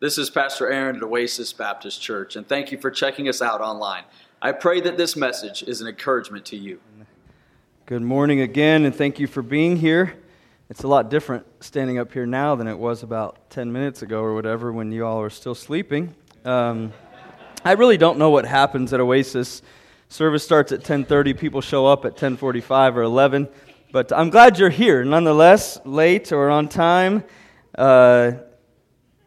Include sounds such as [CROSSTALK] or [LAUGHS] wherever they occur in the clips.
This is Pastor Aaron at Oasis Baptist Church, and thank you for checking us out online. I pray that this message is an encouragement to you. Good morning again, and thank you for being here. It's a lot different standing up here now than it was about 10 minutes ago or whatever when you all were still sleeping. Um, I really don't know what happens at Oasis. Service starts at 10:30. People show up at 10:45 or 11. But I'm glad you're here, nonetheless, late or on time. Uh,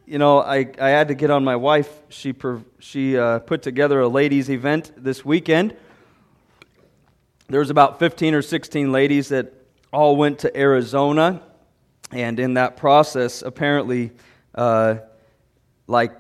you know, I, I had to get on my wife. She, she uh, put together a ladies' event this weekend. There was about 15 or 16 ladies that all went to Arizona. And in that process, apparently, uh, like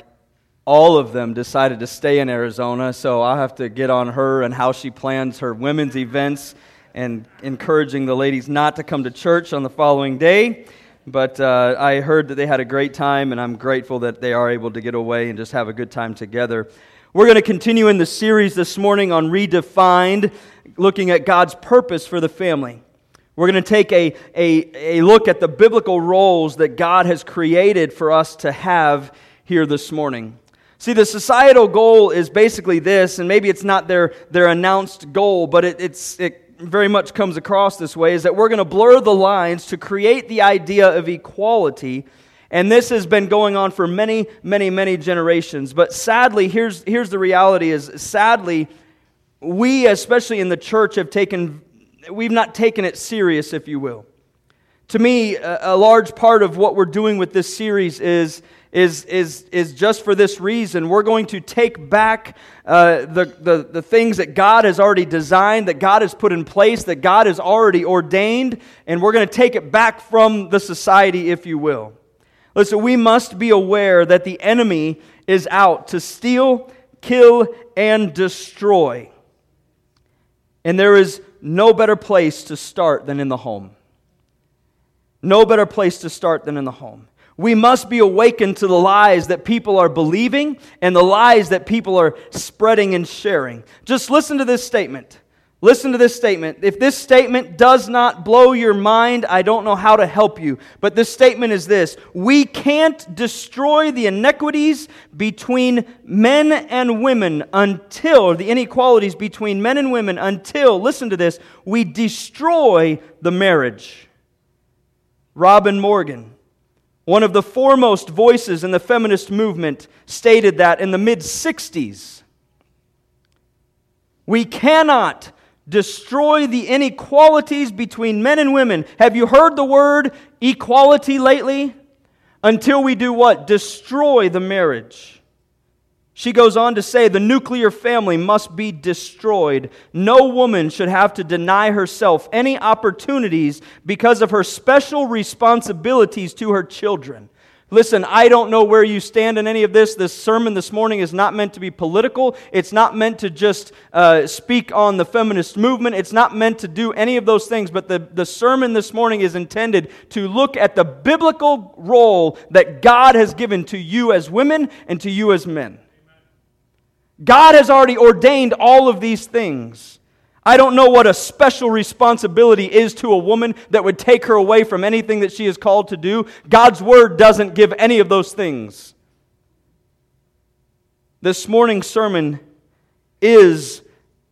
all of them decided to stay in Arizona. So I'll have to get on her and how she plans her women's events and encouraging the ladies not to come to church on the following day. But uh, I heard that they had a great time, and I'm grateful that they are able to get away and just have a good time together. We're going to continue in the series this morning on Redefined, looking at God's purpose for the family. We're going to take a, a, a look at the biblical roles that God has created for us to have here this morning. See, the societal goal is basically this, and maybe it's not their, their announced goal, but it, it's, it very much comes across this way is that we're going to blur the lines to create the idea of equality. And this has been going on for many, many, many generations. But sadly, here's, here's the reality is sadly, we, especially in the church, have taken, we've not taken it serious, if you will. To me, a, a large part of what we're doing with this series is is, is, is just for this reason. We're going to take back uh, the, the, the things that God has already designed, that God has put in place, that God has already ordained, and we're going to take it back from the society, if you will. Listen, we must be aware that the enemy is out to steal, kill, and destroy. And there is no better place to start than in the home. No better place to start than in the home. We must be awakened to the lies that people are believing and the lies that people are spreading and sharing. Just listen to this statement. Listen to this statement. If this statement does not blow your mind, I don't know how to help you. But this statement is this We can't destroy the inequities between men and women until, the inequalities between men and women until, listen to this, we destroy the marriage. Robin Morgan one of the foremost voices in the feminist movement stated that in the mid 60s. We cannot destroy the inequalities between men and women. Have you heard the word equality lately? Until we do what? Destroy the marriage. She goes on to say the nuclear family must be destroyed. No woman should have to deny herself any opportunities because of her special responsibilities to her children. Listen, I don't know where you stand in any of this. This sermon this morning is not meant to be political. It's not meant to just uh, speak on the feminist movement. It's not meant to do any of those things. But the, the sermon this morning is intended to look at the biblical role that God has given to you as women and to you as men. God has already ordained all of these things. I don't know what a special responsibility is to a woman that would take her away from anything that she is called to do. God's word doesn't give any of those things. This morning's sermon is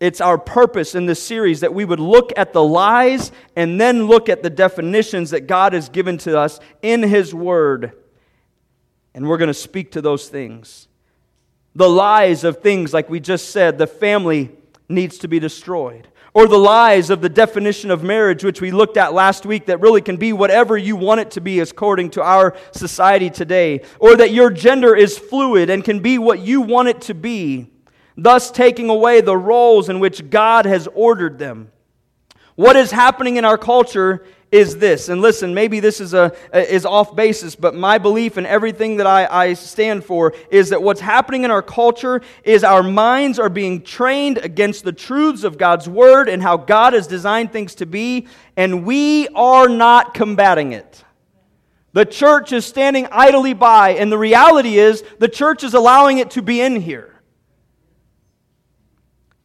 it's our purpose in this series that we would look at the lies and then look at the definitions that God has given to us in his word. And we're going to speak to those things. The lies of things like we just said, the family needs to be destroyed. Or the lies of the definition of marriage, which we looked at last week, that really can be whatever you want it to be according to our society today. Or that your gender is fluid and can be what you want it to be, thus taking away the roles in which God has ordered them. What is happening in our culture is this. And listen, maybe this is, a, is off basis, but my belief and everything that I, I stand for is that what's happening in our culture is our minds are being trained against the truths of God's Word and how God has designed things to be, and we are not combating it. The church is standing idly by, and the reality is the church is allowing it to be in here.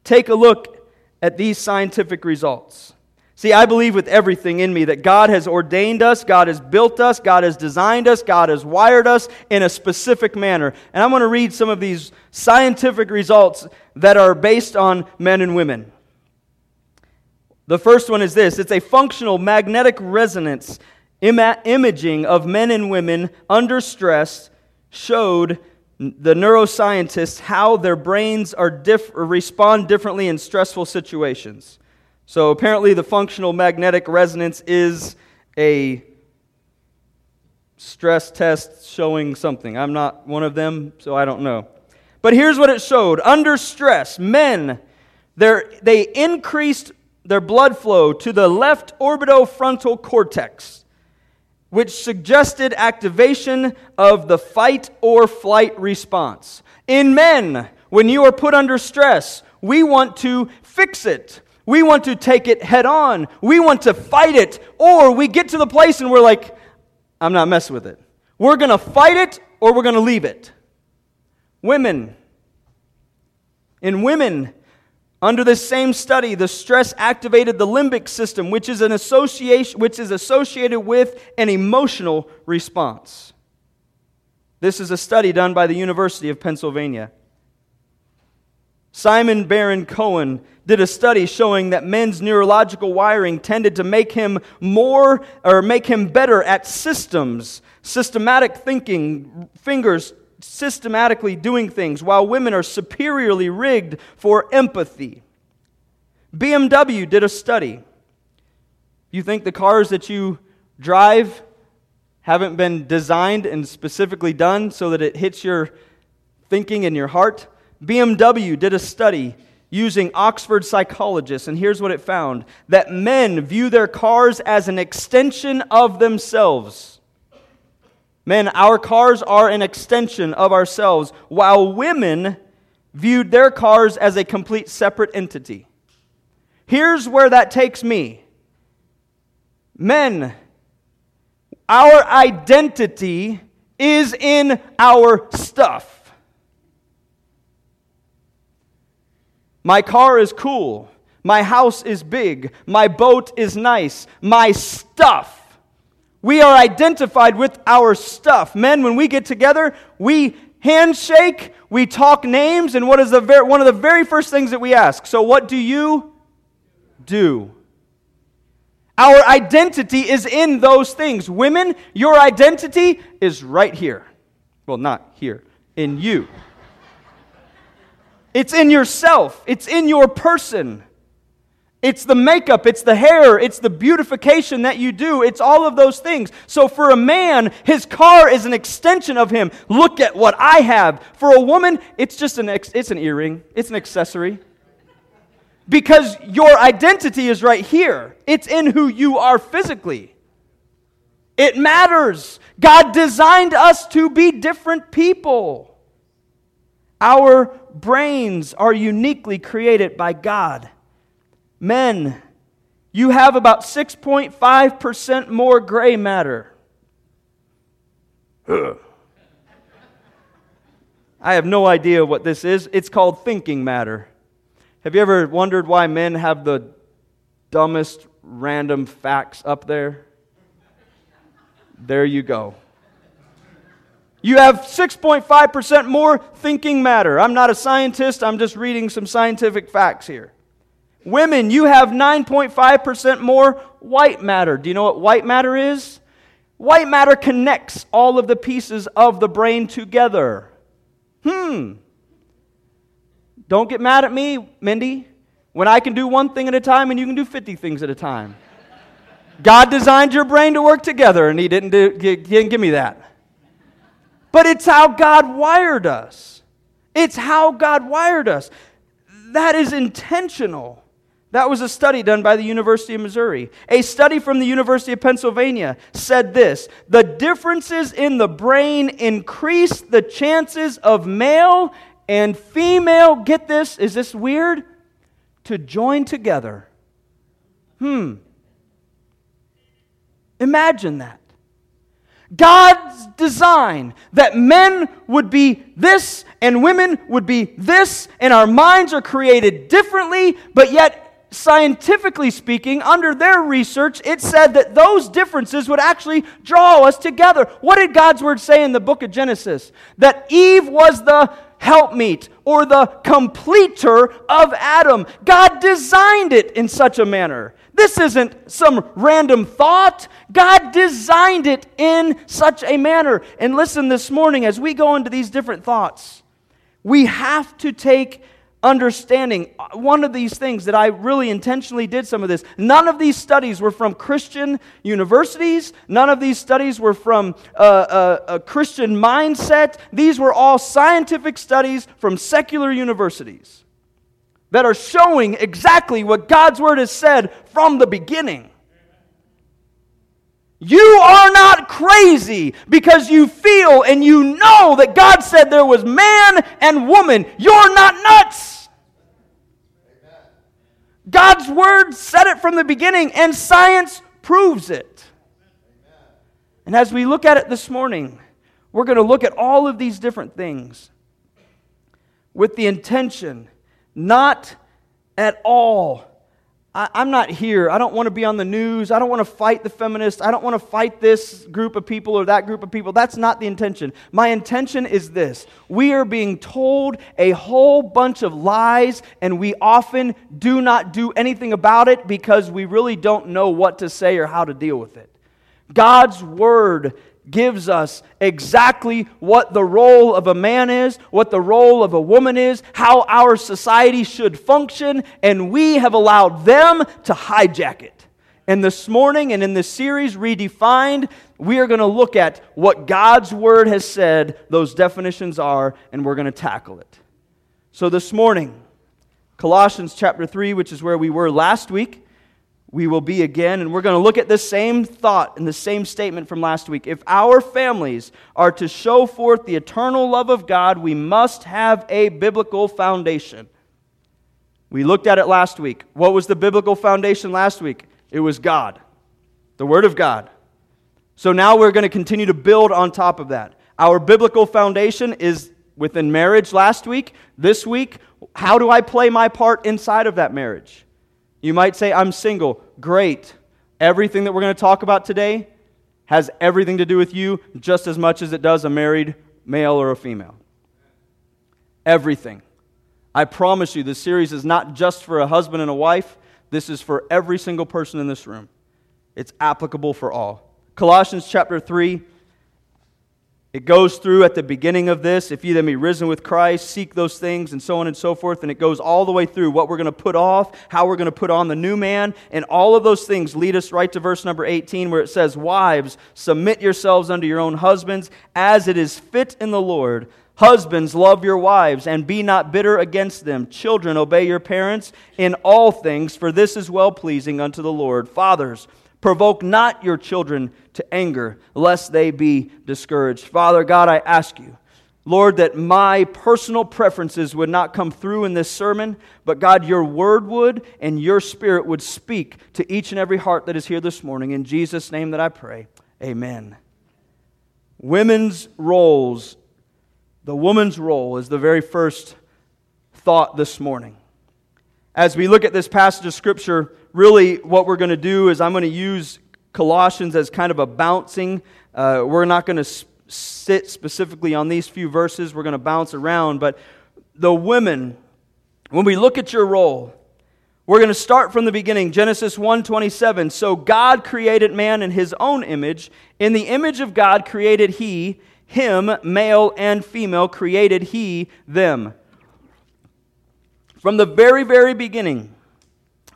Take a look at these scientific results. See, I believe with everything in me that God has ordained us, God has built us, God has designed us, God has wired us in a specific manner. And I'm going to read some of these scientific results that are based on men and women. The first one is this it's a functional magnetic resonance Ima- imaging of men and women under stress showed the neuroscientists how their brains are diff- respond differently in stressful situations. So apparently, the functional magnetic resonance is a stress test showing something. I'm not one of them, so I don't know. But here's what it showed under stress, men, they increased their blood flow to the left orbitofrontal cortex, which suggested activation of the fight or flight response. In men, when you are put under stress, we want to fix it. We want to take it head on. We want to fight it. Or we get to the place and we're like, I'm not messing with it. We're going to fight it or we're going to leave it. Women. In women, under this same study, the stress activated the limbic system, which is an association which is associated with an emotional response. This is a study done by the University of Pennsylvania. Simon Baron Cohen did a study showing that men's neurological wiring tended to make him more or make him better at systems, systematic thinking, fingers systematically doing things, while women are superiorly rigged for empathy. BMW did a study. You think the cars that you drive haven't been designed and specifically done so that it hits your thinking and your heart? BMW did a study using Oxford psychologists, and here's what it found that men view their cars as an extension of themselves. Men, our cars are an extension of ourselves, while women viewed their cars as a complete separate entity. Here's where that takes me. Men, our identity is in our stuff. My car is cool. My house is big. My boat is nice. My stuff. We are identified with our stuff. Men, when we get together, we handshake, we talk names, and what is the ver- one of the very first things that we ask? So, what do you do? Our identity is in those things. Women, your identity is right here. Well, not here, in you. It's in yourself, it's in your person. It's the makeup, it's the hair, it's the beautification that you do. It's all of those things. So for a man, his car is an extension of him. Look at what I have. For a woman, it's just an ex- it's an earring, it's an accessory. Because your identity is right here. It's in who you are physically. It matters. God designed us to be different people. Our brains are uniquely created by God. Men, you have about 6.5% more gray matter. I have no idea what this is. It's called thinking matter. Have you ever wondered why men have the dumbest random facts up there? There you go. You have 6.5% more thinking matter. I'm not a scientist, I'm just reading some scientific facts here. Women, you have 9.5% more white matter. Do you know what white matter is? White matter connects all of the pieces of the brain together. Hmm. Don't get mad at me, Mindy, when I can do one thing at a time and you can do 50 things at a time. God designed your brain to work together, and He didn't, do, he didn't give me that. But it's how God wired us. It's how God wired us. That is intentional. That was a study done by the University of Missouri. A study from the University of Pennsylvania said this The differences in the brain increase the chances of male and female, get this, is this weird? To join together. Hmm. Imagine that. God's design that men would be this and women would be this, and our minds are created differently, but yet scientifically speaking, under their research, it said that those differences would actually draw us together. What did God's word say in the book of Genesis? That Eve was the helpmeet or the completer of Adam. God designed it in such a manner. This isn't some random thought. God designed it in such a manner. And listen this morning, as we go into these different thoughts, we have to take understanding. One of these things that I really intentionally did some of this, none of these studies were from Christian universities, none of these studies were from a, a, a Christian mindset. These were all scientific studies from secular universities that are showing exactly what God's Word has said from the beginning. You are not crazy because you feel and you know that God said there was man and woman. You're not nuts. God's Word said it from the beginning, and science proves it. And as we look at it this morning, we're going to look at all of these different things with the intention not at all. I, am not here. I don't want to be on the news. I don't want to fight the feminists. I don't want to fight this group of people or that group of people. That's not the intention. My intention is this we are being told a whole bunch of lies, and we often do not do anything about it because we really don't know what to say or how to deal with it. God's word gives us exactly what the role of a man is, what the role of a woman is, how our society should function, and we have allowed them to hijack it. And this morning and in this series, Redefined, we are going to look at what God's Word has said those definitions are, and we're going to tackle it. So this morning, Colossians chapter 3, which is where we were last week, we will be again. And we're going to look at the same thought and the same statement from last week. If our families are to show forth the eternal love of God, we must have a biblical foundation. We looked at it last week. What was the biblical foundation last week? It was God, the Word of God. So now we're going to continue to build on top of that. Our biblical foundation is within marriage last week. This week, how do I play my part inside of that marriage? You might say, I'm single. Great. Everything that we're going to talk about today has everything to do with you just as much as it does a married male or a female. Everything. I promise you, this series is not just for a husband and a wife, this is for every single person in this room. It's applicable for all. Colossians chapter 3 it goes through at the beginning of this, if you then be risen with Christ, seek those things, and so on and so forth. And it goes all the way through what we're going to put off, how we're going to put on the new man. And all of those things lead us right to verse number 18, where it says, Wives, submit yourselves unto your own husbands, as it is fit in the Lord. Husbands, love your wives, and be not bitter against them. Children, obey your parents in all things, for this is well pleasing unto the Lord. Fathers, Provoke not your children to anger, lest they be discouraged. Father God, I ask you, Lord, that my personal preferences would not come through in this sermon, but God, your word would and your spirit would speak to each and every heart that is here this morning. In Jesus' name that I pray. Amen. Women's roles. The woman's role is the very first thought this morning. As we look at this passage of Scripture, really what we're going to do is I'm going to use Colossians as kind of a bouncing. Uh, we're not going to sit specifically on these few verses, we're going to bounce around. But the women, when we look at your role, we're going to start from the beginning genesis 1.27 so god created man in his own image in the image of god created he him male and female created he them from the very very beginning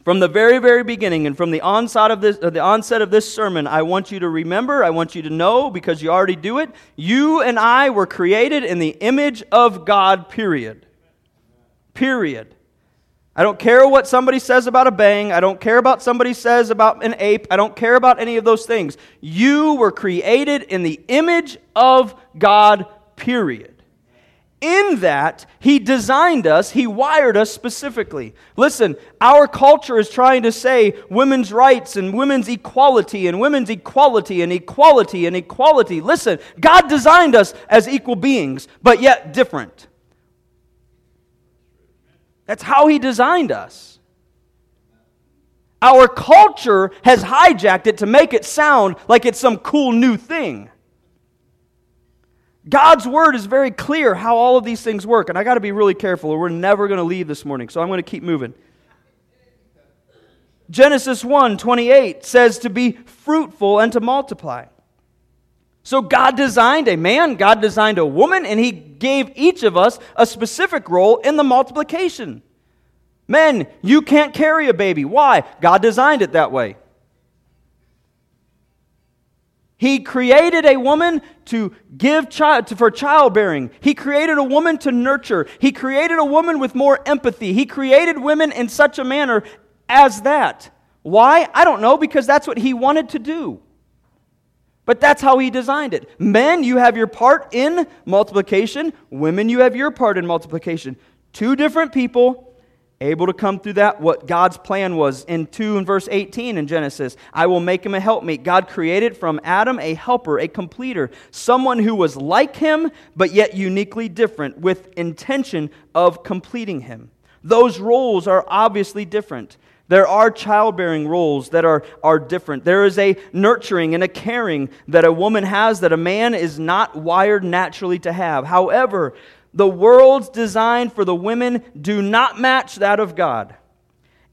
from the very, very beginning and from the onset of this, uh, the onset of this sermon, I want you to remember, I want you to know, because you already do it, you and I were created in the image of God, period. Period. I don't care what somebody says about a bang. I don't care about somebody says about an ape. I don't care about any of those things. You were created in the image of God, period in that, He designed us, He wired us specifically. Listen, our culture is trying to say women's rights and women's equality and women's equality and equality and equality. Listen, God designed us as equal beings, but yet different. That's how He designed us. Our culture has hijacked it to make it sound like it's some cool new thing. God's word is very clear how all of these things work, and I got to be really careful or we're never going to leave this morning, so I'm going to keep moving. Genesis 1 28 says to be fruitful and to multiply. So God designed a man, God designed a woman, and He gave each of us a specific role in the multiplication. Men, you can't carry a baby. Why? God designed it that way. He created a woman to give child to, for childbearing. He created a woman to nurture. He created a woman with more empathy. He created women in such a manner as that. Why? I don't know because that's what he wanted to do. But that's how he designed it. Men, you have your part in multiplication. Women, you have your part in multiplication. Two different people able to come through that what god's plan was in 2 and verse 18 in genesis i will make him a helpmeet god created from adam a helper a completer someone who was like him but yet uniquely different with intention of completing him those roles are obviously different there are childbearing roles that are, are different. There is a nurturing and a caring that a woman has that a man is not wired naturally to have. However, the world's design for the women do not match that of God.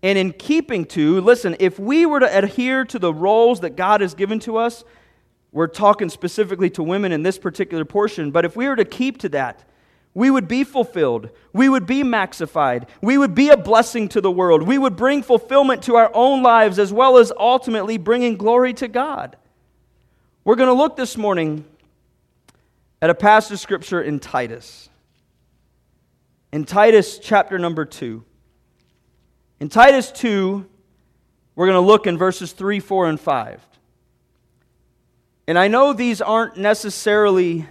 And in keeping to, listen, if we were to adhere to the roles that God has given to us, we're talking specifically to women in this particular portion, but if we were to keep to that, we would be fulfilled. We would be maxified. We would be a blessing to the world. We would bring fulfillment to our own lives as well as ultimately bringing glory to God. We're going to look this morning at a passage of scripture in Titus in Titus chapter number 2. In Titus 2, we're going to look in verses 3, 4, and 5. And I know these aren't necessarily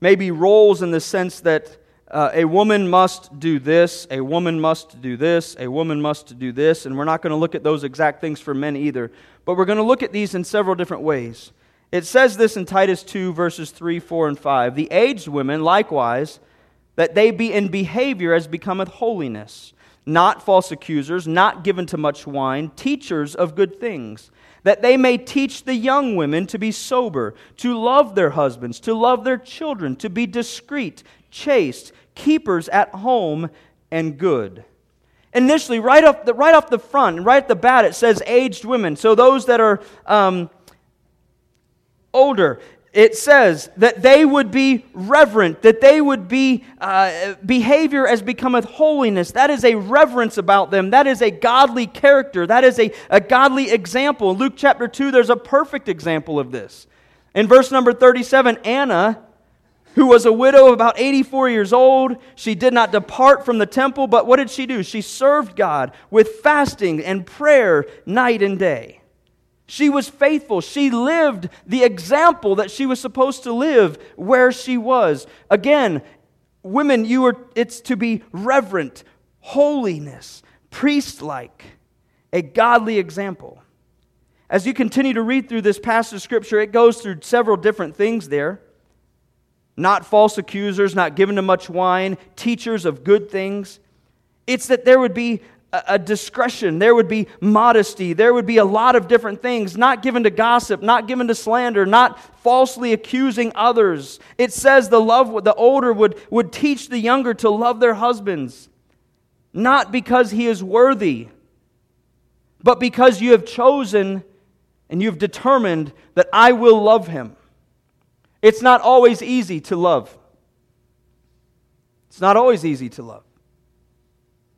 maybe roles in the sense that uh, a woman must do this, a woman must do this, a woman must do this, and we're not going to look at those exact things for men either. But we're going to look at these in several different ways. It says this in Titus 2, verses 3, 4, and 5. The aged women, likewise, that they be in behavior as becometh holiness, not false accusers, not given to much wine, teachers of good things, that they may teach the young women to be sober, to love their husbands, to love their children, to be discreet, chaste, keepers at home, and good. Initially, right off the, right off the front, right at the bat, it says aged women. So those that are um, older it says that they would be reverent, that they would be uh, behavior as becometh holiness. That is a reverence about them. That is a godly character. That is a, a godly example. In Luke chapter 2, there's a perfect example of this. In verse number 37, Anna, who was a widow of about 84 years old, she did not depart from the temple, but what did she do? She served God with fasting and prayer night and day. She was faithful. She lived the example that she was supposed to live where she was. Again, women, you are it's to be reverent, holiness, priest-like, a godly example. As you continue to read through this passage of scripture, it goes through several different things there. Not false accusers, not given to much wine, teachers of good things. It's that there would be a discretion, there would be modesty, there would be a lot of different things, not given to gossip, not given to slander, not falsely accusing others. It says the love the older would, would teach the younger to love their husbands, not because he is worthy, but because you have chosen and you've determined that I will love him. It's not always easy to love. It's not always easy to love.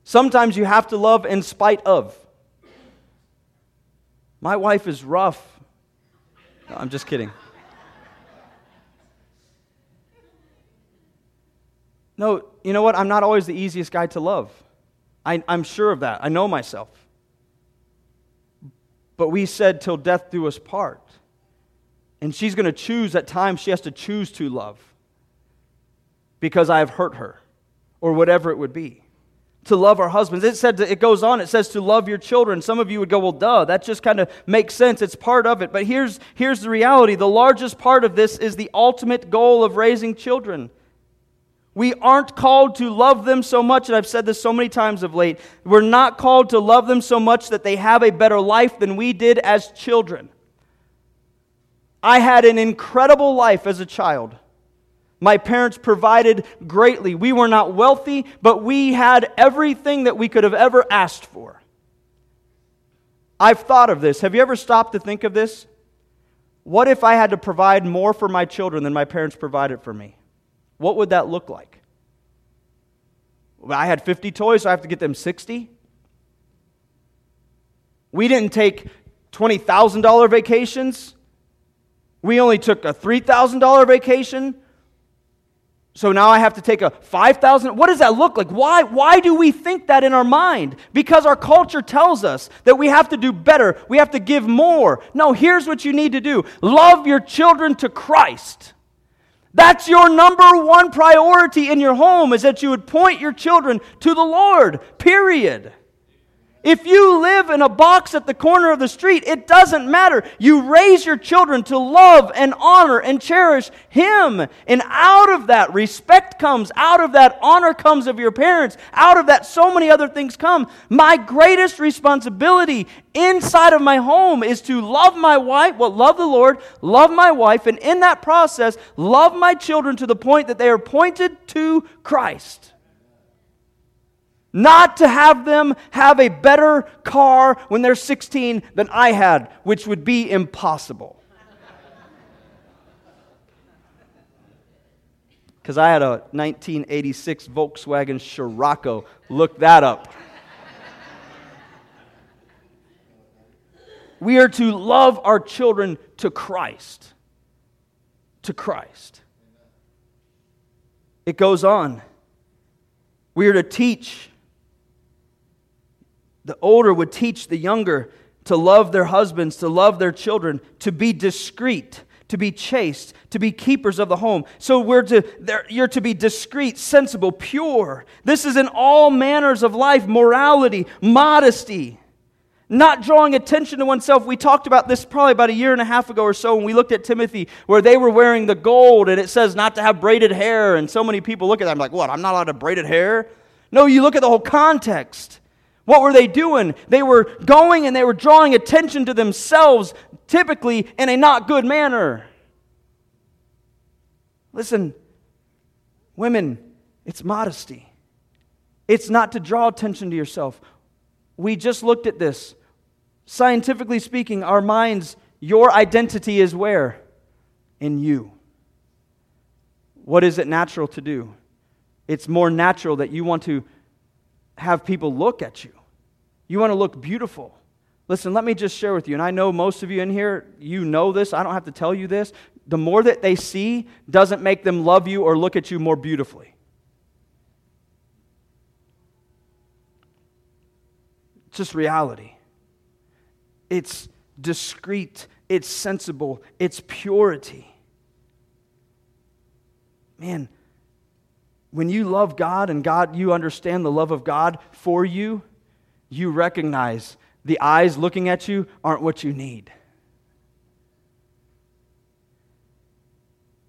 Sometimes you have to love in spite of. My wife is rough. No, I'm just kidding. No, you know what? I'm not always the easiest guy to love. I, am sure of that. I know myself. But we said, till death do us part. And she's going to choose, at times, she has to choose to love because I have hurt her or whatever it would be to love our husbands. It said to, it goes on, it says to love your children. Some of you would go, well, duh, that just kind of makes sense. It's part of it. But here's, here's the reality the largest part of this is the ultimate goal of raising children. We aren't called to love them so much, and I've said this so many times of late. We're not called to love them so much that they have a better life than we did as children. I had an incredible life as a child. My parents provided greatly. We were not wealthy, but we had everything that we could have ever asked for. I've thought of this. Have you ever stopped to think of this? What if I had to provide more for my children than my parents provided for me? What would that look like? I had 50 toys, so I have to get them 60. We didn't take $20,000 vacations. We only took a $3,000 vacation. So now I have to take a 5,000. What does that look like? Why, why do we think that in our mind? Because our culture tells us that we have to do better, we have to give more. No, here's what you need to do love your children to Christ. That's your number one priority in your home is that you would point your children to the Lord. Period. If you live in a box at the corner of the street, it doesn't matter. You raise your children to love and honor and cherish Him. And out of that, respect comes. Out of that, honor comes of your parents. Out of that, so many other things come. My greatest responsibility inside of my home is to love my wife, well, love the Lord, love my wife, and in that process, love my children to the point that they are pointed to Christ not to have them have a better car when they're 16 than I had, which would be impossible. Because I had a 1986 Volkswagen Scirocco. Look that up. we are to love our children to Christ. To Christ. It goes on. We are to teach the older would teach the younger to love their husbands, to love their children, to be discreet, to be chaste, to be keepers of the home. So we're to, you're to be discreet, sensible, pure. This is in all manners of life morality, modesty, not drawing attention to oneself. We talked about this probably about a year and a half ago or so when we looked at Timothy, where they were wearing the gold and it says not to have braided hair. And so many people look at that and like, what? I'm not allowed to braided hair? No, you look at the whole context. What were they doing? They were going and they were drawing attention to themselves, typically in a not good manner. Listen, women, it's modesty. It's not to draw attention to yourself. We just looked at this. Scientifically speaking, our minds, your identity is where? In you. What is it natural to do? It's more natural that you want to have people look at you. You want to look beautiful. Listen, let me just share with you, and I know most of you in here, you know this. I don't have to tell you this. The more that they see doesn't make them love you or look at you more beautifully. It's just reality. It's discreet, it's sensible, it's purity. Man, when you love God and God, you understand the love of God for you, you recognize the eyes looking at you aren't what you need.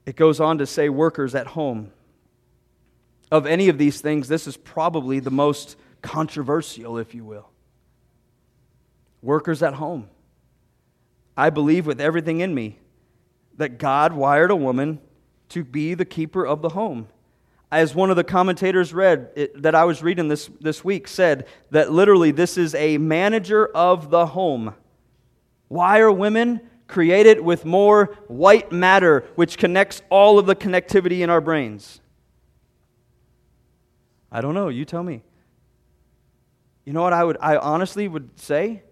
It goes on to say, workers at home. Of any of these things, this is probably the most controversial, if you will. Workers at home. I believe with everything in me that God wired a woman to be the keeper of the home as one of the commentators read it, that I was reading this, this week, said that literally this is a manager of the home. Why are women created with more white matter, which connects all of the connectivity in our brains? I don't know. You tell me. You know what I would I honestly would say?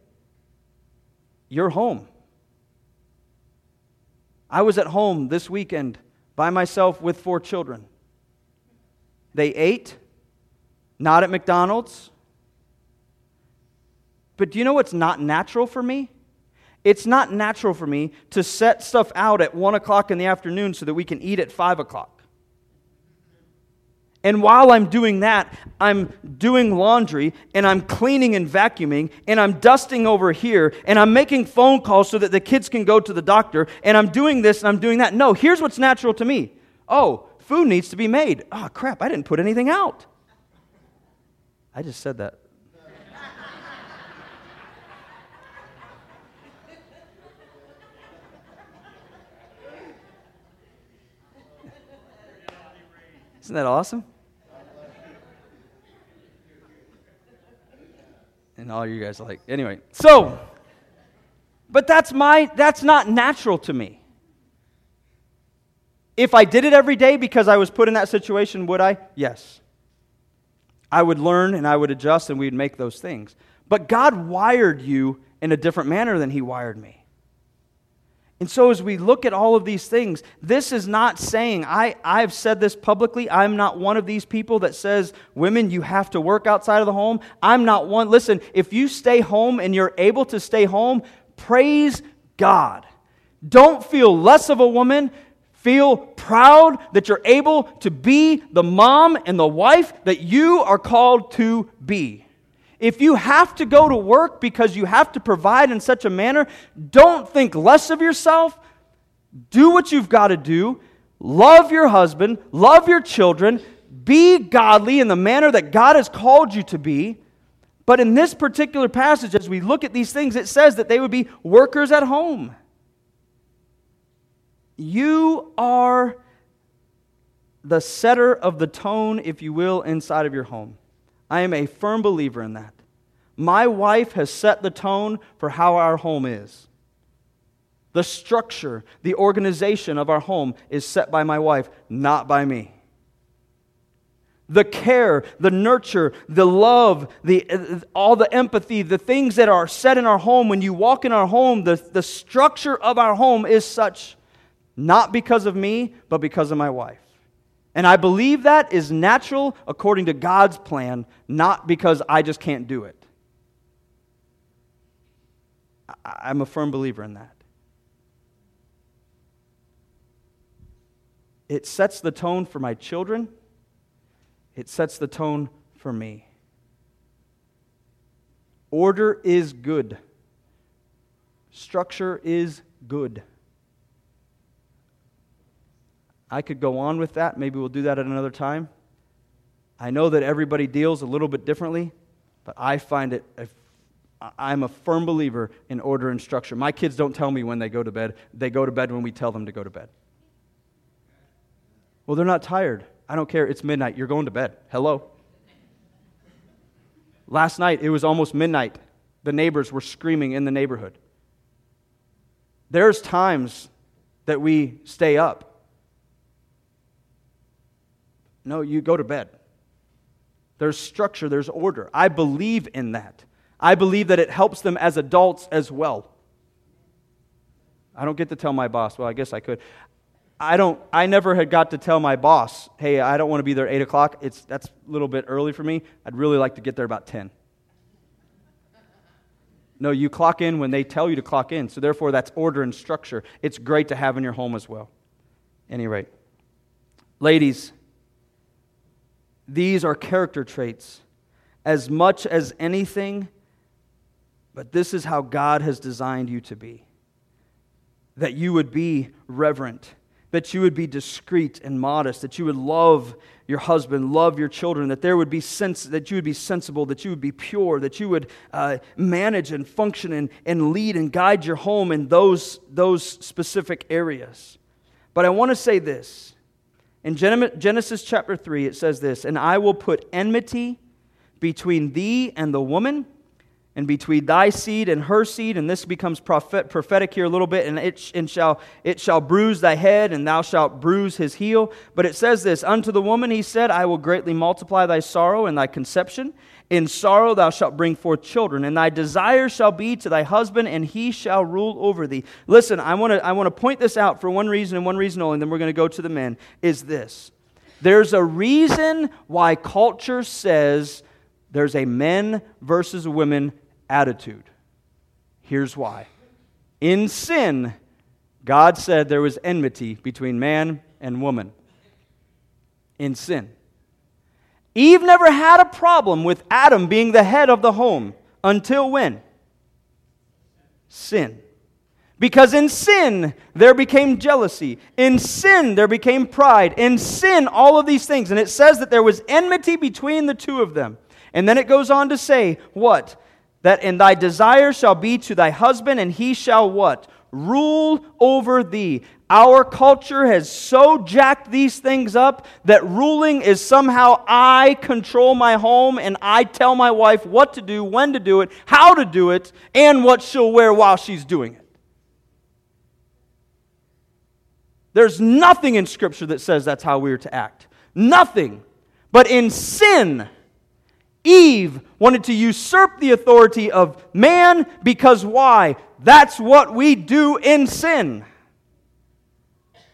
You're home. I was at home this weekend by myself with four children. They ate, not at McDonald's. But do you know what's not natural for me? It's not natural for me to set stuff out at 1 o'clock in the afternoon so that we can eat at 5 o'clock. And while I'm doing that, I'm doing laundry and I'm cleaning and vacuuming and I'm dusting over here and I'm making phone calls so that the kids can go to the doctor and I'm doing this and I'm doing that. No, here's what's natural to me. Oh, food needs to be made. Oh, crap, I didn't put anything out. I just said that. Isn't that awesome? And all you guys are like, anyway. So, but that's my, that's not natural to me. If I did it every day because I was put in that situation, would I? Yes. I would learn and I would adjust and we'd make those things. But God wired you in a different manner than He wired me. And so, as we look at all of these things, this is not saying, I, I've said this publicly. I'm not one of these people that says, women, you have to work outside of the home. I'm not one. Listen, if you stay home and you're able to stay home, praise God. Don't feel less of a woman. Feel proud that you're able to be the mom and the wife that you are called to be. If you have to go to work because you have to provide in such a manner, don't think less of yourself. Do what you've got to do. Love your husband, love your children, be godly in the manner that God has called you to be. But in this particular passage, as we look at these things, it says that they would be workers at home. You are the setter of the tone, if you will, inside of your home. I am a firm believer in that. My wife has set the tone for how our home is. The structure, the organization of our home is set by my wife, not by me. The care, the nurture, the love, the, uh, all the empathy, the things that are set in our home, when you walk in our home, the, the structure of our home is such, not because of me, but because of my wife. And I believe that is natural according to God's plan, not because I just can't do it. I'm a firm believer in that. It sets the tone for my children, it sets the tone for me. Order is good, structure is good. I could go on with that. Maybe we'll do that at another time. I know that everybody deals a little bit differently, but I find it a I'm a firm believer in order and structure. My kids don't tell me when they go to bed, they go to bed when we tell them to go to bed. Well, they're not tired. I don't care. It's midnight. You're going to bed. Hello. Last night, it was almost midnight. The neighbors were screaming in the neighborhood. There's times that we stay up no, you go to bed. There's structure, there's order. I believe in that. I believe that it helps them as adults as well. I don't get to tell my boss, well, I guess I could. I don't I never had got to tell my boss, hey, I don't want to be there eight o'clock. It's that's a little bit early for me. I'd really like to get there about ten. No, you clock in when they tell you to clock in. So therefore that's order and structure. It's great to have in your home as well. Any rate. Ladies, these are character traits. As much as anything, but this is how God has designed you to be that you would be reverent, that you would be discreet and modest, that you would love your husband, love your children, that there would be sense, that you would be sensible, that you would be pure, that you would uh, manage and function and, and lead and guide your home in those, those specific areas. But I want to say this. In Genesis chapter 3, it says this And I will put enmity between thee and the woman and between thy seed and her seed, and this becomes prophet, prophetic here a little bit, and it, and shall, it shall bruise thy head, and thou shalt bruise his heel. But it says this Unto the woman he said, I will greatly multiply thy sorrow and thy conception. In sorrow thou shalt bring forth children, and thy desire shall be to thy husband, and he shall rule over thee. Listen, I want to I want to point this out for one reason and one reason only, and then we're going to go to the men, is this. There's a reason why culture says there's a men versus women attitude. Here's why. In sin, God said there was enmity between man and woman. In sin. Eve never had a problem with Adam being the head of the home until when? Sin. Because in sin, there became jealousy. In sin, there became pride. In sin, all of these things. And it says that there was enmity between the two of them. And then it goes on to say, what? That in thy desire shall be to thy husband, and he shall what? Rule over thee. Our culture has so jacked these things up that ruling is somehow I control my home and I tell my wife what to do, when to do it, how to do it, and what she'll wear while she's doing it. There's nothing in Scripture that says that's how we are to act. Nothing. But in sin, Eve wanted to usurp the authority of man because why? That's what we do in sin.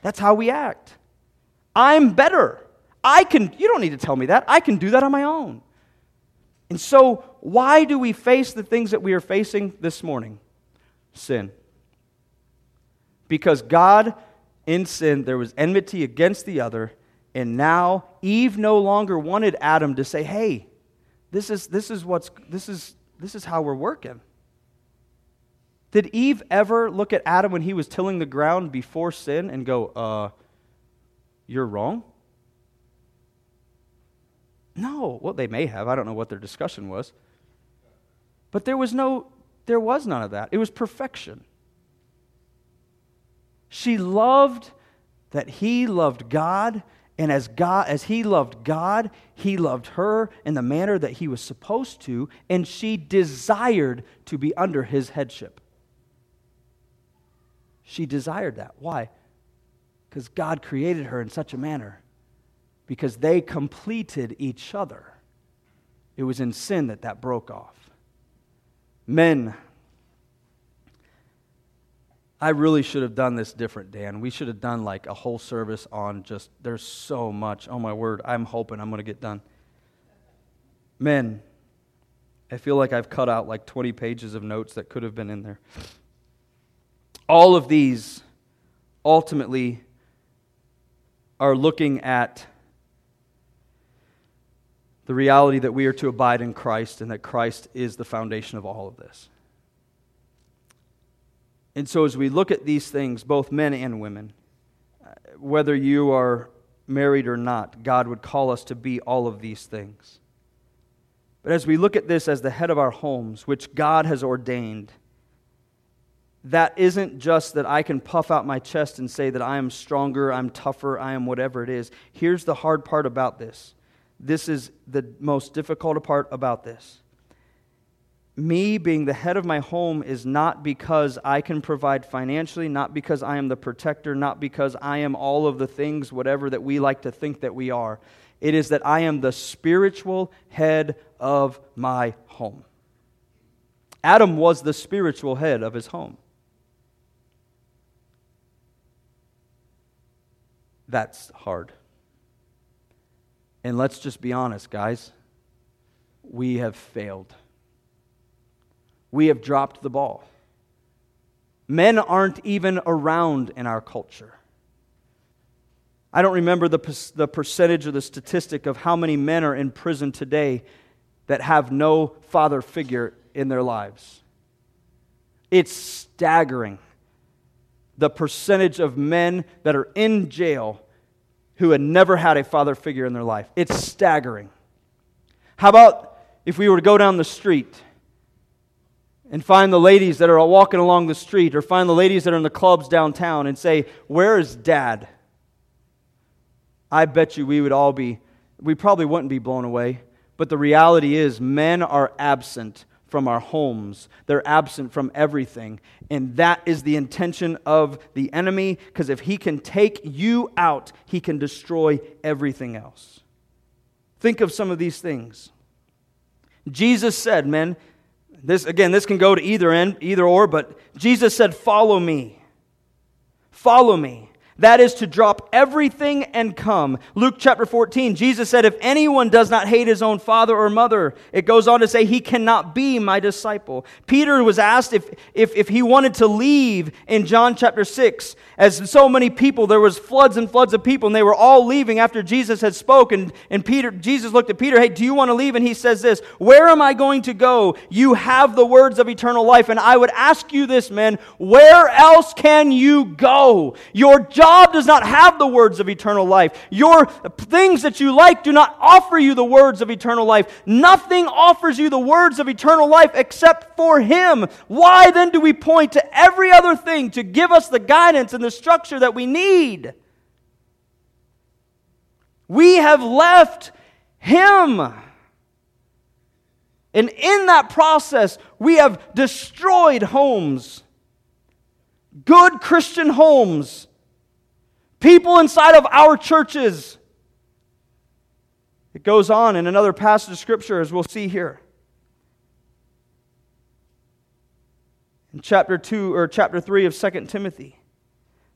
That's how we act. I'm better. I can, you don't need to tell me that. I can do that on my own. And so, why do we face the things that we are facing this morning? Sin. Because God, in sin, there was enmity against the other, and now Eve no longer wanted Adam to say, hey, this is, this is, what's, this is, this is how we're working. Did Eve ever look at Adam when he was tilling the ground before sin and go, uh, you're wrong? No. Well, they may have. I don't know what their discussion was. But there was no, there was none of that. It was perfection. She loved that he loved God, and as God as he loved God, he loved her in the manner that he was supposed to, and she desired to be under his headship. She desired that. Why? Because God created her in such a manner. Because they completed each other. It was in sin that that broke off. Men, I really should have done this different, Dan. We should have done like a whole service on just, there's so much. Oh my word, I'm hoping I'm going to get done. Men, I feel like I've cut out like 20 pages of notes that could have been in there. All of these ultimately are looking at the reality that we are to abide in Christ and that Christ is the foundation of all of this. And so, as we look at these things, both men and women, whether you are married or not, God would call us to be all of these things. But as we look at this as the head of our homes, which God has ordained, that isn't just that I can puff out my chest and say that I am stronger, I'm tougher, I am whatever it is. Here's the hard part about this. This is the most difficult part about this. Me being the head of my home is not because I can provide financially, not because I am the protector, not because I am all of the things, whatever that we like to think that we are. It is that I am the spiritual head of my home. Adam was the spiritual head of his home. That's hard. And let's just be honest, guys. We have failed. We have dropped the ball. Men aren't even around in our culture. I don't remember the, the percentage or the statistic of how many men are in prison today that have no father figure in their lives. It's staggering the percentage of men that are in jail who had never had a father figure in their life. It's staggering. How about if we were to go down the street and find the ladies that are walking along the street or find the ladies that are in the clubs downtown and say, Where is dad? I bet you we would all be, we probably wouldn't be blown away. But the reality is, men are absent from our homes. They're absent from everything. And that is the intention of the enemy, because if he can take you out, he can destroy everything else. Think of some of these things. Jesus said, men, this again, this can go to either end, either or, but Jesus said, Follow me. Follow me. That is to drop everything and come. Luke chapter 14, Jesus said, If anyone does not hate his own father or mother, it goes on to say, he cannot be my disciple. Peter was asked if, if, if he wanted to leave in John chapter 6. As so many people, there was floods and floods of people, and they were all leaving after Jesus had spoken. And Peter, Jesus looked at Peter, Hey, do you want to leave? And he says this, Where am I going to go? You have the words of eternal life. And I would ask you this, man, where else can you go? Your job does not have the words of eternal life. Your things that you like do not offer you the words of eternal life. Nothing offers you the words of eternal life except for Him. Why then do we point to every other thing to give us the guidance and the structure that we need? We have left Him. And in that process, we have destroyed homes, good Christian homes, people inside of our churches. It goes on in another passage of Scripture, as we'll see here. In chapter 2 or chapter 3 of 2 Timothy.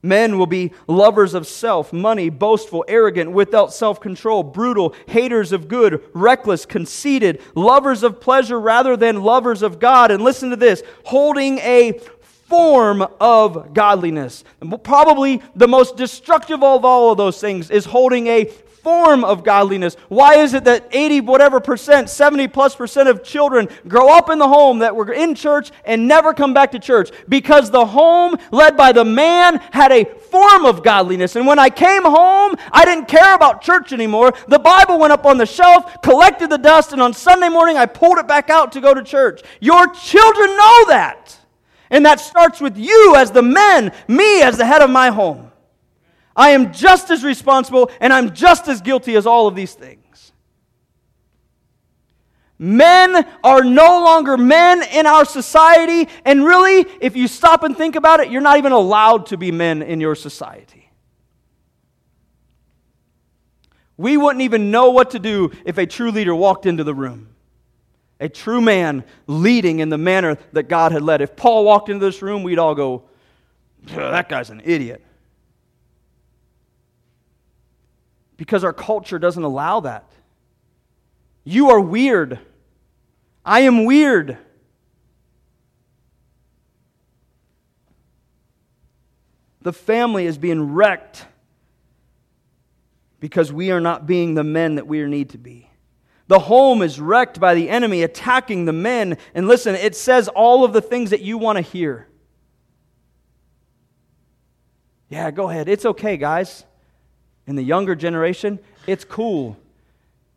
Men will be lovers of self, money, boastful, arrogant, without self control, brutal, haters of good, reckless, conceited, lovers of pleasure rather than lovers of God. And listen to this holding a form of godliness. Probably the most destructive of all of those things is holding a form of godliness. Why is it that 80 whatever percent, 70 plus percent of children grow up in the home that were in church and never come back to church? Because the home led by the man had a form of godliness. And when I came home, I didn't care about church anymore. The Bible went up on the shelf, collected the dust, and on Sunday morning I pulled it back out to go to church. Your children know that. And that starts with you as the men, me as the head of my home. I am just as responsible and I'm just as guilty as all of these things. Men are no longer men in our society, and really, if you stop and think about it, you're not even allowed to be men in your society. We wouldn't even know what to do if a true leader walked into the room. A true man leading in the manner that God had led. If Paul walked into this room, we'd all go, that guy's an idiot. because our culture doesn't allow that. You are weird. I am weird. The family is being wrecked because we are not being the men that we need to be. The home is wrecked by the enemy attacking the men. And listen, it says all of the things that you want to hear. Yeah, go ahead. It's okay, guys. In the younger generation, it's cool.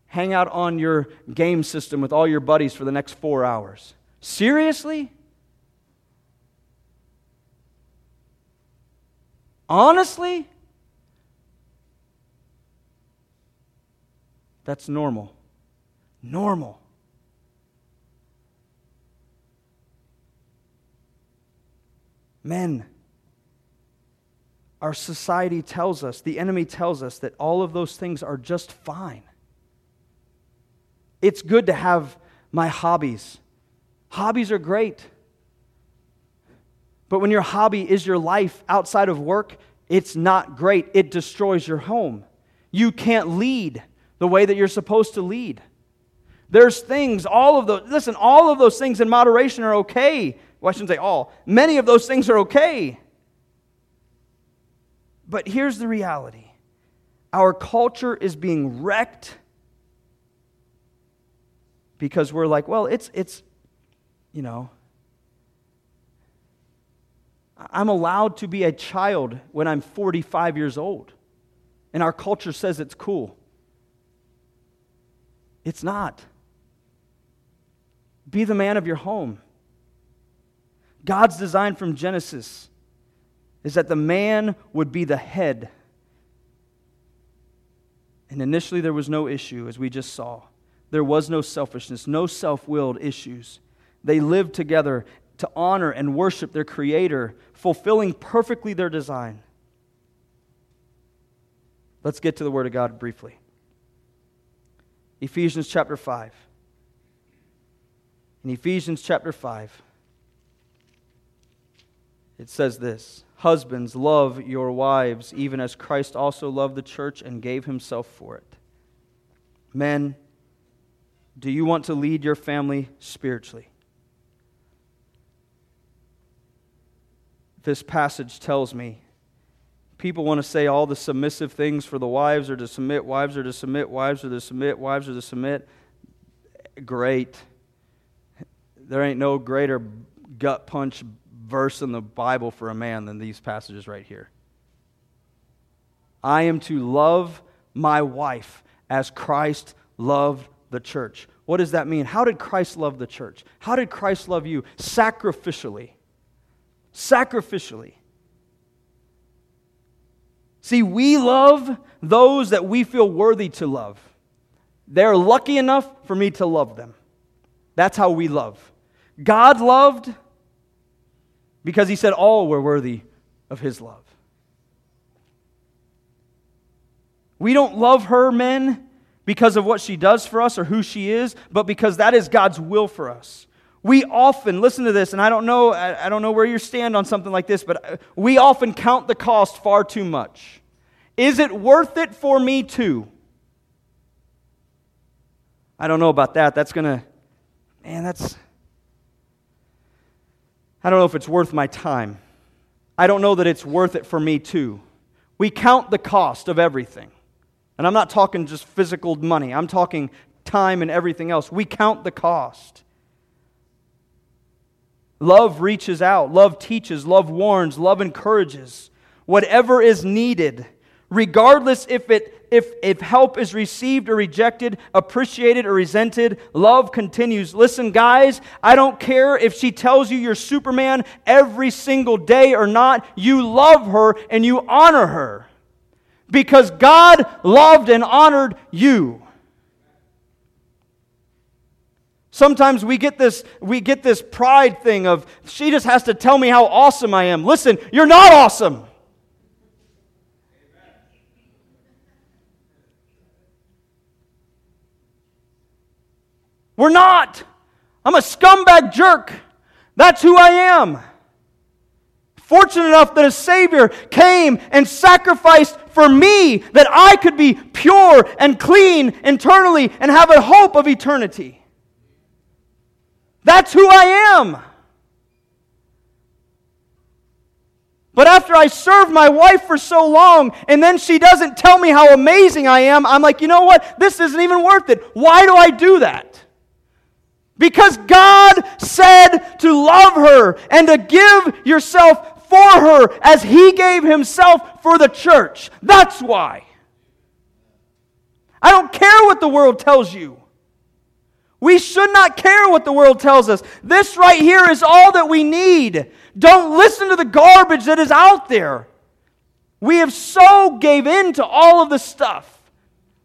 Hang out on your game system with all your buddies for the next four hours. Seriously? Honestly? That's normal. Normal. Men, our society tells us, the enemy tells us that all of those things are just fine. It's good to have my hobbies. Hobbies are great. But when your hobby is your life outside of work, it's not great. It destroys your home. You can't lead the way that you're supposed to lead. There's things, all of those, listen, all of those things in moderation are okay. Well, I shouldn't say all. Many of those things are okay. But here's the reality our culture is being wrecked because we're like, well, it's, it's, you know, I'm allowed to be a child when I'm 45 years old. And our culture says it's cool. It's not. Be the man of your home. God's design from Genesis is that the man would be the head. And initially, there was no issue, as we just saw. There was no selfishness, no self willed issues. They lived together to honor and worship their Creator, fulfilling perfectly their design. Let's get to the Word of God briefly. Ephesians chapter 5. In Ephesians chapter 5, it says this Husbands, love your wives, even as Christ also loved the church and gave himself for it. Men, do you want to lead your family spiritually? This passage tells me people want to say all the submissive things for the wives are to submit, wives are to submit, wives are to submit, wives are to submit. Great. There ain't no greater gut punch verse in the Bible for a man than these passages right here. I am to love my wife as Christ loved the church. What does that mean? How did Christ love the church? How did Christ love you? Sacrificially. Sacrificially. See, we love those that we feel worthy to love. They're lucky enough for me to love them. That's how we love. God loved because he said all were worthy of his love. We don't love her, men, because of what she does for us or who she is, but because that is God's will for us. We often, listen to this, and I don't know, I don't know where you stand on something like this, but uh, we often count the cost far too much. Is it worth it for me too? I don't know about that. That's going to, man, that's, I don't know if it's worth my time. I don't know that it's worth it for me too. We count the cost of everything. And I'm not talking just physical money, I'm talking time and everything else. We count the cost. Love reaches out, love teaches, love warns, love encourages. Whatever is needed, regardless if it if, if help is received or rejected, appreciated or resented, love continues. Listen, guys, I don't care if she tells you you're Superman every single day or not, you love her and you honor her because God loved and honored you. Sometimes we get this we get this pride thing of she just has to tell me how awesome I am. Listen, you're not awesome. We're not. I'm a scumbag jerk. That's who I am. Fortunate enough that a Savior came and sacrificed for me that I could be pure and clean internally and have a hope of eternity. That's who I am. But after I served my wife for so long, and then she doesn't tell me how amazing I am, I'm like, you know what? This isn't even worth it. Why do I do that? Because God said to love her and to give yourself for her as He gave Himself for the church. That's why. I don't care what the world tells you. We should not care what the world tells us. This right here is all that we need. Don't listen to the garbage that is out there. We have so gave in to all of this stuff.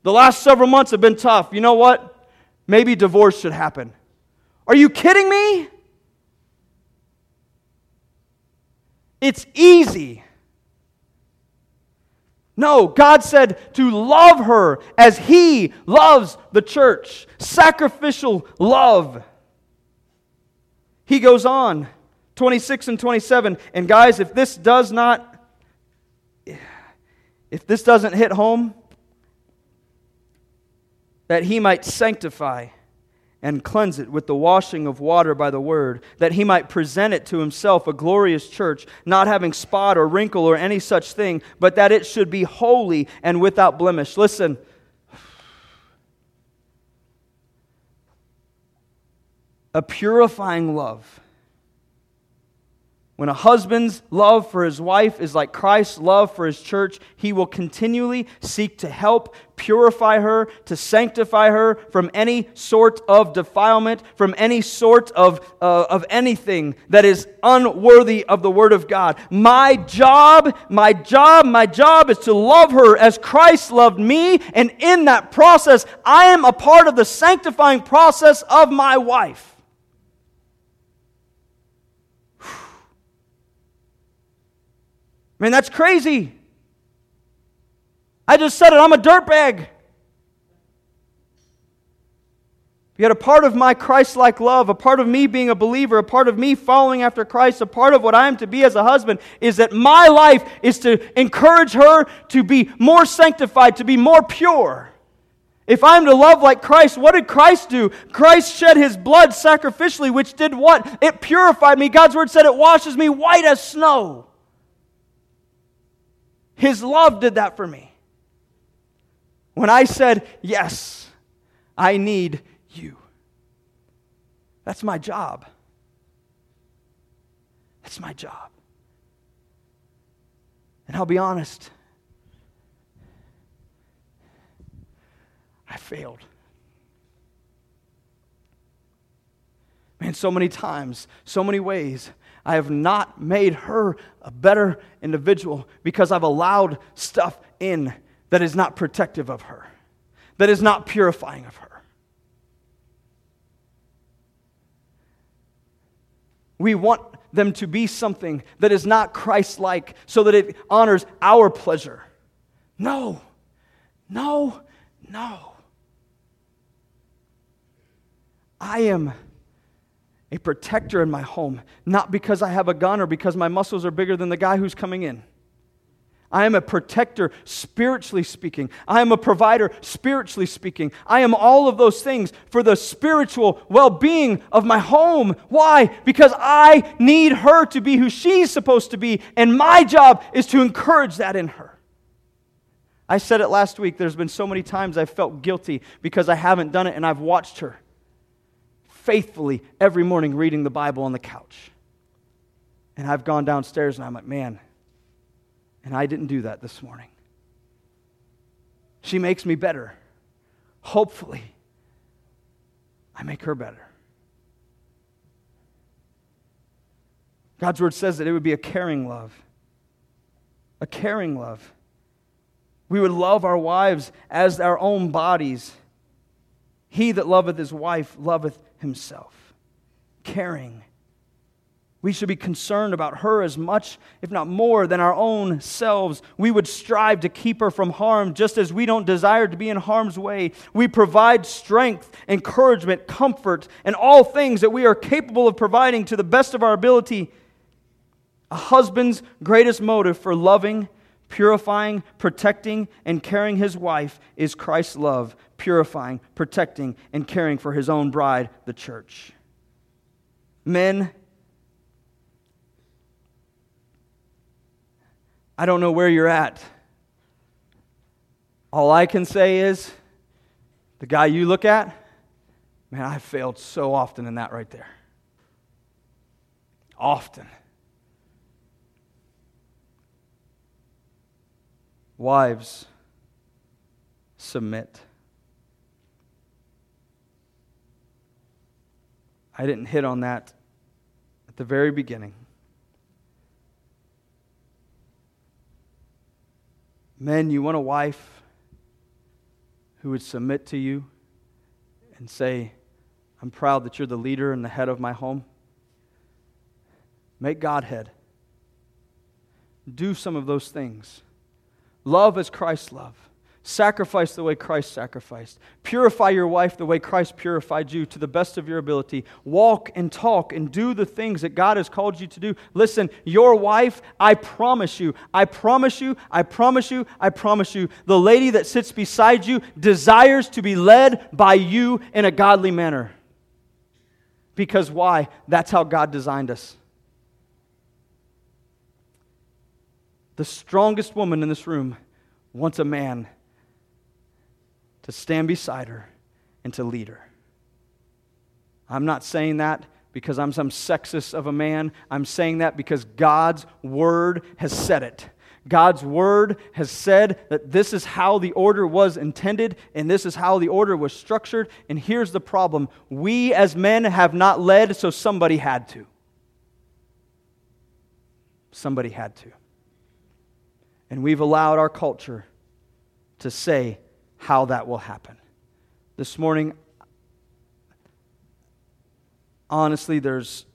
The last several months have been tough. You know what? Maybe divorce should happen. Are you kidding me? It's easy. No, God said to love her as He loves the church. Sacrificial love. He goes on, 26 and 27. And guys, if this does not, if this doesn't hit home, that He might sanctify and cleanse it with the washing of water by the word, that he might present it to himself a glorious church, not having spot or wrinkle or any such thing, but that it should be holy and without blemish. Listen. A purifying love when a husband's love for his wife is like Christ's love for his church, he will continually seek to help purify her, to sanctify her from any sort of defilement, from any sort of, uh, of anything that is unworthy of the Word of God. My job, my job, my job is to love her as Christ loved me, and in that process, I am a part of the sanctifying process of my wife. Man, that's crazy. I just said it. I'm a dirtbag. Yet a part of my Christ like love, a part of me being a believer, a part of me following after Christ, a part of what I am to be as a husband is that my life is to encourage her to be more sanctified, to be more pure. If I'm to love like Christ, what did Christ do? Christ shed his blood sacrificially, which did what? It purified me. God's word said it washes me white as snow. His love did that for me. When I said, Yes, I need you. That's my job. That's my job. And I'll be honest, I failed. Man, so many times, so many ways, I have not made her a better individual because I've allowed stuff in that is not protective of her, that is not purifying of her. We want them to be something that is not Christ like so that it honors our pleasure. No, no, no. I am a protector in my home, not because I have a gun or because my muscles are bigger than the guy who's coming in. I am a protector, spiritually speaking. I am a provider, spiritually speaking. I am all of those things for the spiritual well being of my home. Why? Because I need her to be who she's supposed to be, and my job is to encourage that in her. I said it last week. There's been so many times I've felt guilty because I haven't done it, and I've watched her faithfully every morning reading the Bible on the couch. And I've gone downstairs and I'm like, man, and I didn't do that this morning. She makes me better. Hopefully, I make her better. God's word says that it would be a caring love. A caring love. We would love our wives as our own bodies. He that loveth his wife loveth himself. Caring we should be concerned about her as much, if not more, than our own selves. We would strive to keep her from harm, just as we don't desire to be in harm's way. We provide strength, encouragement, comfort, and all things that we are capable of providing to the best of our ability. A husband's greatest motive for loving, purifying, protecting, and caring his wife is Christ's love, purifying, protecting, and caring for his own bride, the church. Men, I don't know where you're at. All I can say is the guy you look at, man, I've failed so often in that right there. Often. Wives, submit. I didn't hit on that at the very beginning. Men, you want a wife who would submit to you and say, I'm proud that you're the leader and the head of my home. Make God head. Do some of those things. Love as Christ loved. Sacrifice the way Christ sacrificed. Purify your wife the way Christ purified you to the best of your ability. Walk and talk and do the things that God has called you to do. Listen, your wife, I promise you, I promise you, I promise you, I promise you, the lady that sits beside you desires to be led by you in a godly manner. Because why? That's how God designed us. The strongest woman in this room wants a man to stand beside her and to lead her. I'm not saying that because I'm some sexist of a man. I'm saying that because God's word has said it. God's word has said that this is how the order was intended and this is how the order was structured. And here's the problem we as men have not led, so somebody had to. Somebody had to. And we've allowed our culture to say how that will happen. This morning, honestly, there's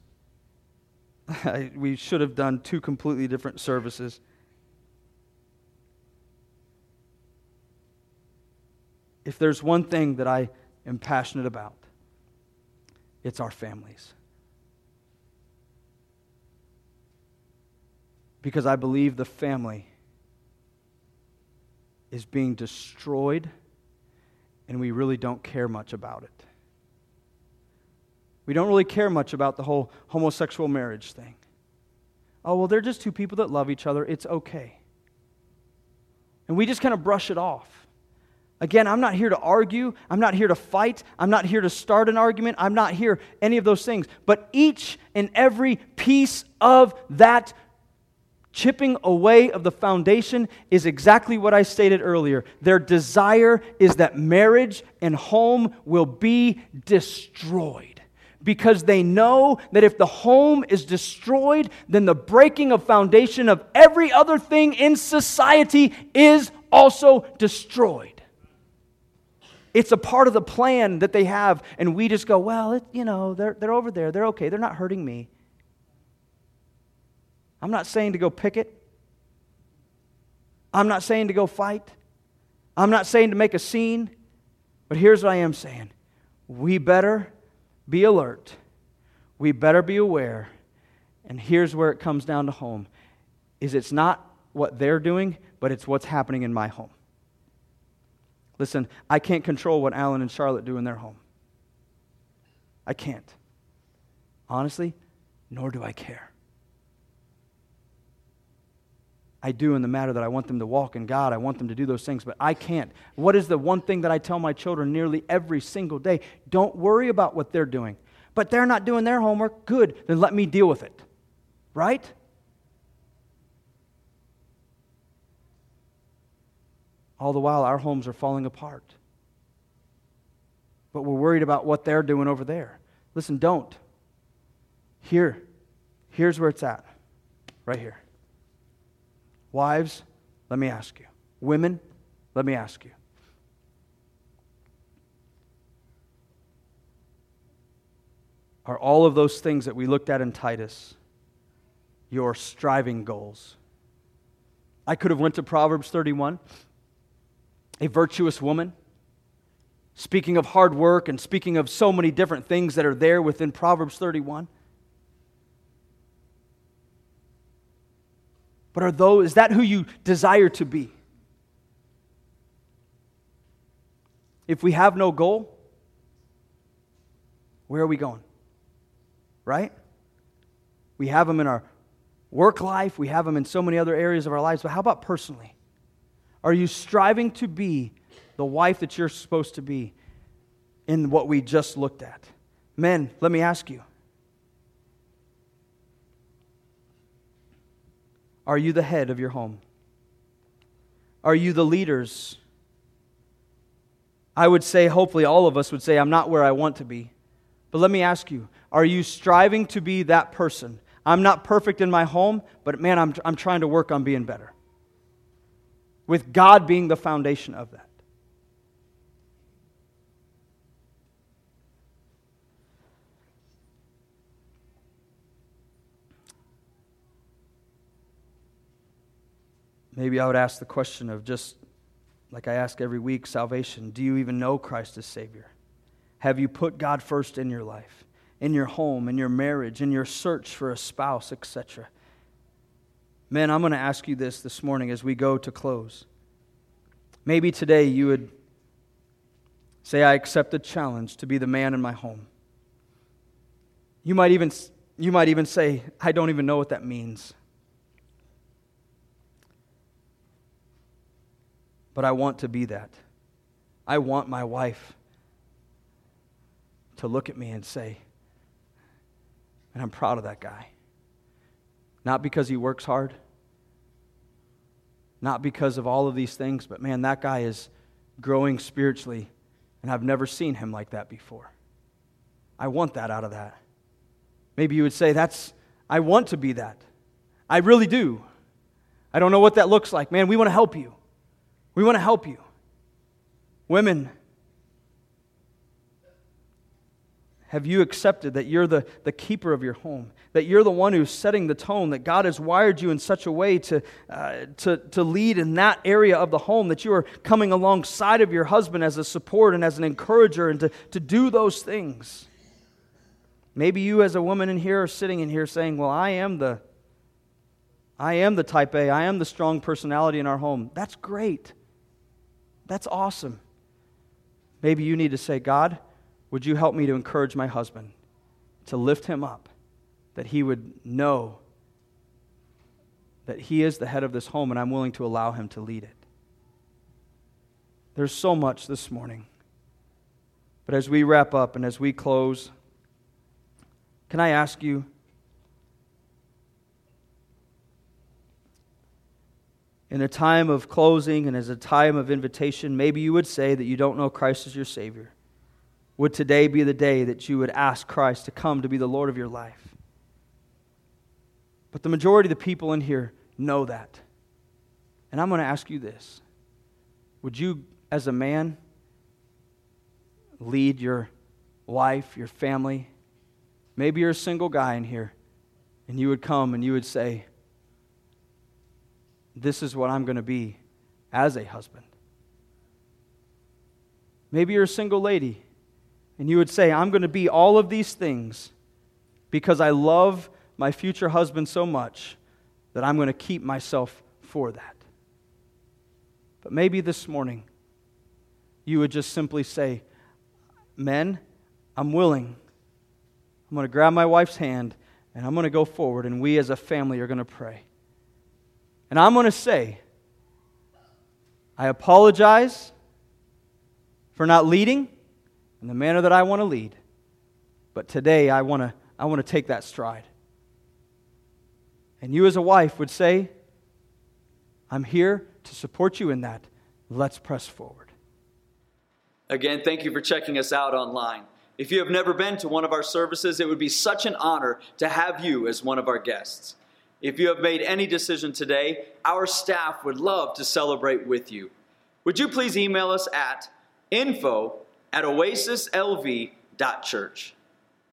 [LAUGHS] we should have done two completely different services. If there's one thing that I am passionate about, it's our families. Because I believe the family is being destroyed and we really don't care much about it. We don't really care much about the whole homosexual marriage thing. Oh, well, they're just two people that love each other. It's okay. And we just kind of brush it off. Again, I'm not here to argue. I'm not here to fight. I'm not here to start an argument. I'm not here any of those things. But each and every piece of that chipping away of the foundation is exactly what I stated earlier. Their desire is that marriage and home will be destroyed because they know that if the home is destroyed, then the breaking of foundation of every other thing in society is also destroyed. It's a part of the plan that they have, and we just go, well, it, you know, they're, they're over there. They're okay. They're not hurting me. I'm not saying to go picket. I'm not saying to go fight. I'm not saying to make a scene. But here's what I am saying we better be alert. We better be aware. And here's where it comes down to home is it's not what they're doing, but it's what's happening in my home. Listen, I can't control what Alan and Charlotte do in their home. I can't. Honestly, nor do I care. I do in the matter that I want them to walk in God. I want them to do those things, but I can't. What is the one thing that I tell my children nearly every single day? Don't worry about what they're doing. But they're not doing their homework. Good. Then let me deal with it. Right? All the while, our homes are falling apart. But we're worried about what they're doing over there. Listen, don't. Here, here's where it's at. Right here. Wives, let me ask you. Women, let me ask you. Are all of those things that we looked at in Titus your striving goals? I could have went to Proverbs 31, a virtuous woman, speaking of hard work and speaking of so many different things that are there within Proverbs 31. But are those, is that who you desire to be? If we have no goal, where are we going? Right? We have them in our work life, we have them in so many other areas of our lives, but how about personally? Are you striving to be the wife that you're supposed to be in what we just looked at? Men, let me ask you Are you the head of your home? Are you the leaders? I would say, hopefully, all of us would say, I'm not where I want to be. But let me ask you are you striving to be that person? I'm not perfect in my home, but man, I'm, I'm trying to work on being better. With God being the foundation of that. Maybe I would ask the question of just like I ask every week salvation. Do you even know Christ as Savior? Have you put God first in your life, in your home, in your marriage, in your search for a spouse, etc.? Man, I'm going to ask you this this morning as we go to close. Maybe today you would say, I accept the challenge to be the man in my home. You might even, you might even say, I don't even know what that means. But I want to be that. I want my wife to look at me and say, and I'm proud of that guy. Not because he works hard, not because of all of these things, but man, that guy is growing spiritually, and I've never seen him like that before. I want that out of that. Maybe you would say, That's, I want to be that. I really do. I don't know what that looks like. Man, we want to help you. We want to help you. Women, have you accepted that you're the, the keeper of your home? That you're the one who's setting the tone? That God has wired you in such a way to, uh, to, to lead in that area of the home? That you are coming alongside of your husband as a support and as an encourager and to, to do those things? Maybe you as a woman in here are sitting in here saying, "Well, I am the I am the type A. I am the strong personality in our home." That's great. That's awesome. Maybe you need to say, "God, would you help me to encourage my husband to lift him up that he would know that he is the head of this home and I'm willing to allow him to lead it?" There's so much this morning. But as we wrap up and as we close, can I ask you? In a time of closing and as a time of invitation, maybe you would say that you don't know Christ as your Savior. Would today be the day that you would ask Christ to come to be the Lord of your life? But the majority of the people in here know that. And I'm going to ask you this Would you, as a man, lead your wife, your family, Maybe you're a single guy in here, and you would come and you would say, This is what I'm going to be as a husband. Maybe you're a single lady, and you would say, I'm going to be all of these things because I love my future husband so much that I'm going to keep myself for that. But maybe this morning, you would just simply say, Men, I'm willing I'm going to grab my wife's hand and I'm going to go forward, and we as a family are going to pray. And I'm going to say, I apologize for not leading in the manner that I want to lead. But today I want to I want to take that stride. And you as a wife would say, I'm here to support you in that. Let's press forward. Again, thank you for checking us out online. If you have never been to one of our services, it would be such an honor to have you as one of our guests. If you have made any decision today, our staff would love to celebrate with you. Would you please email us at info at oasislv.church?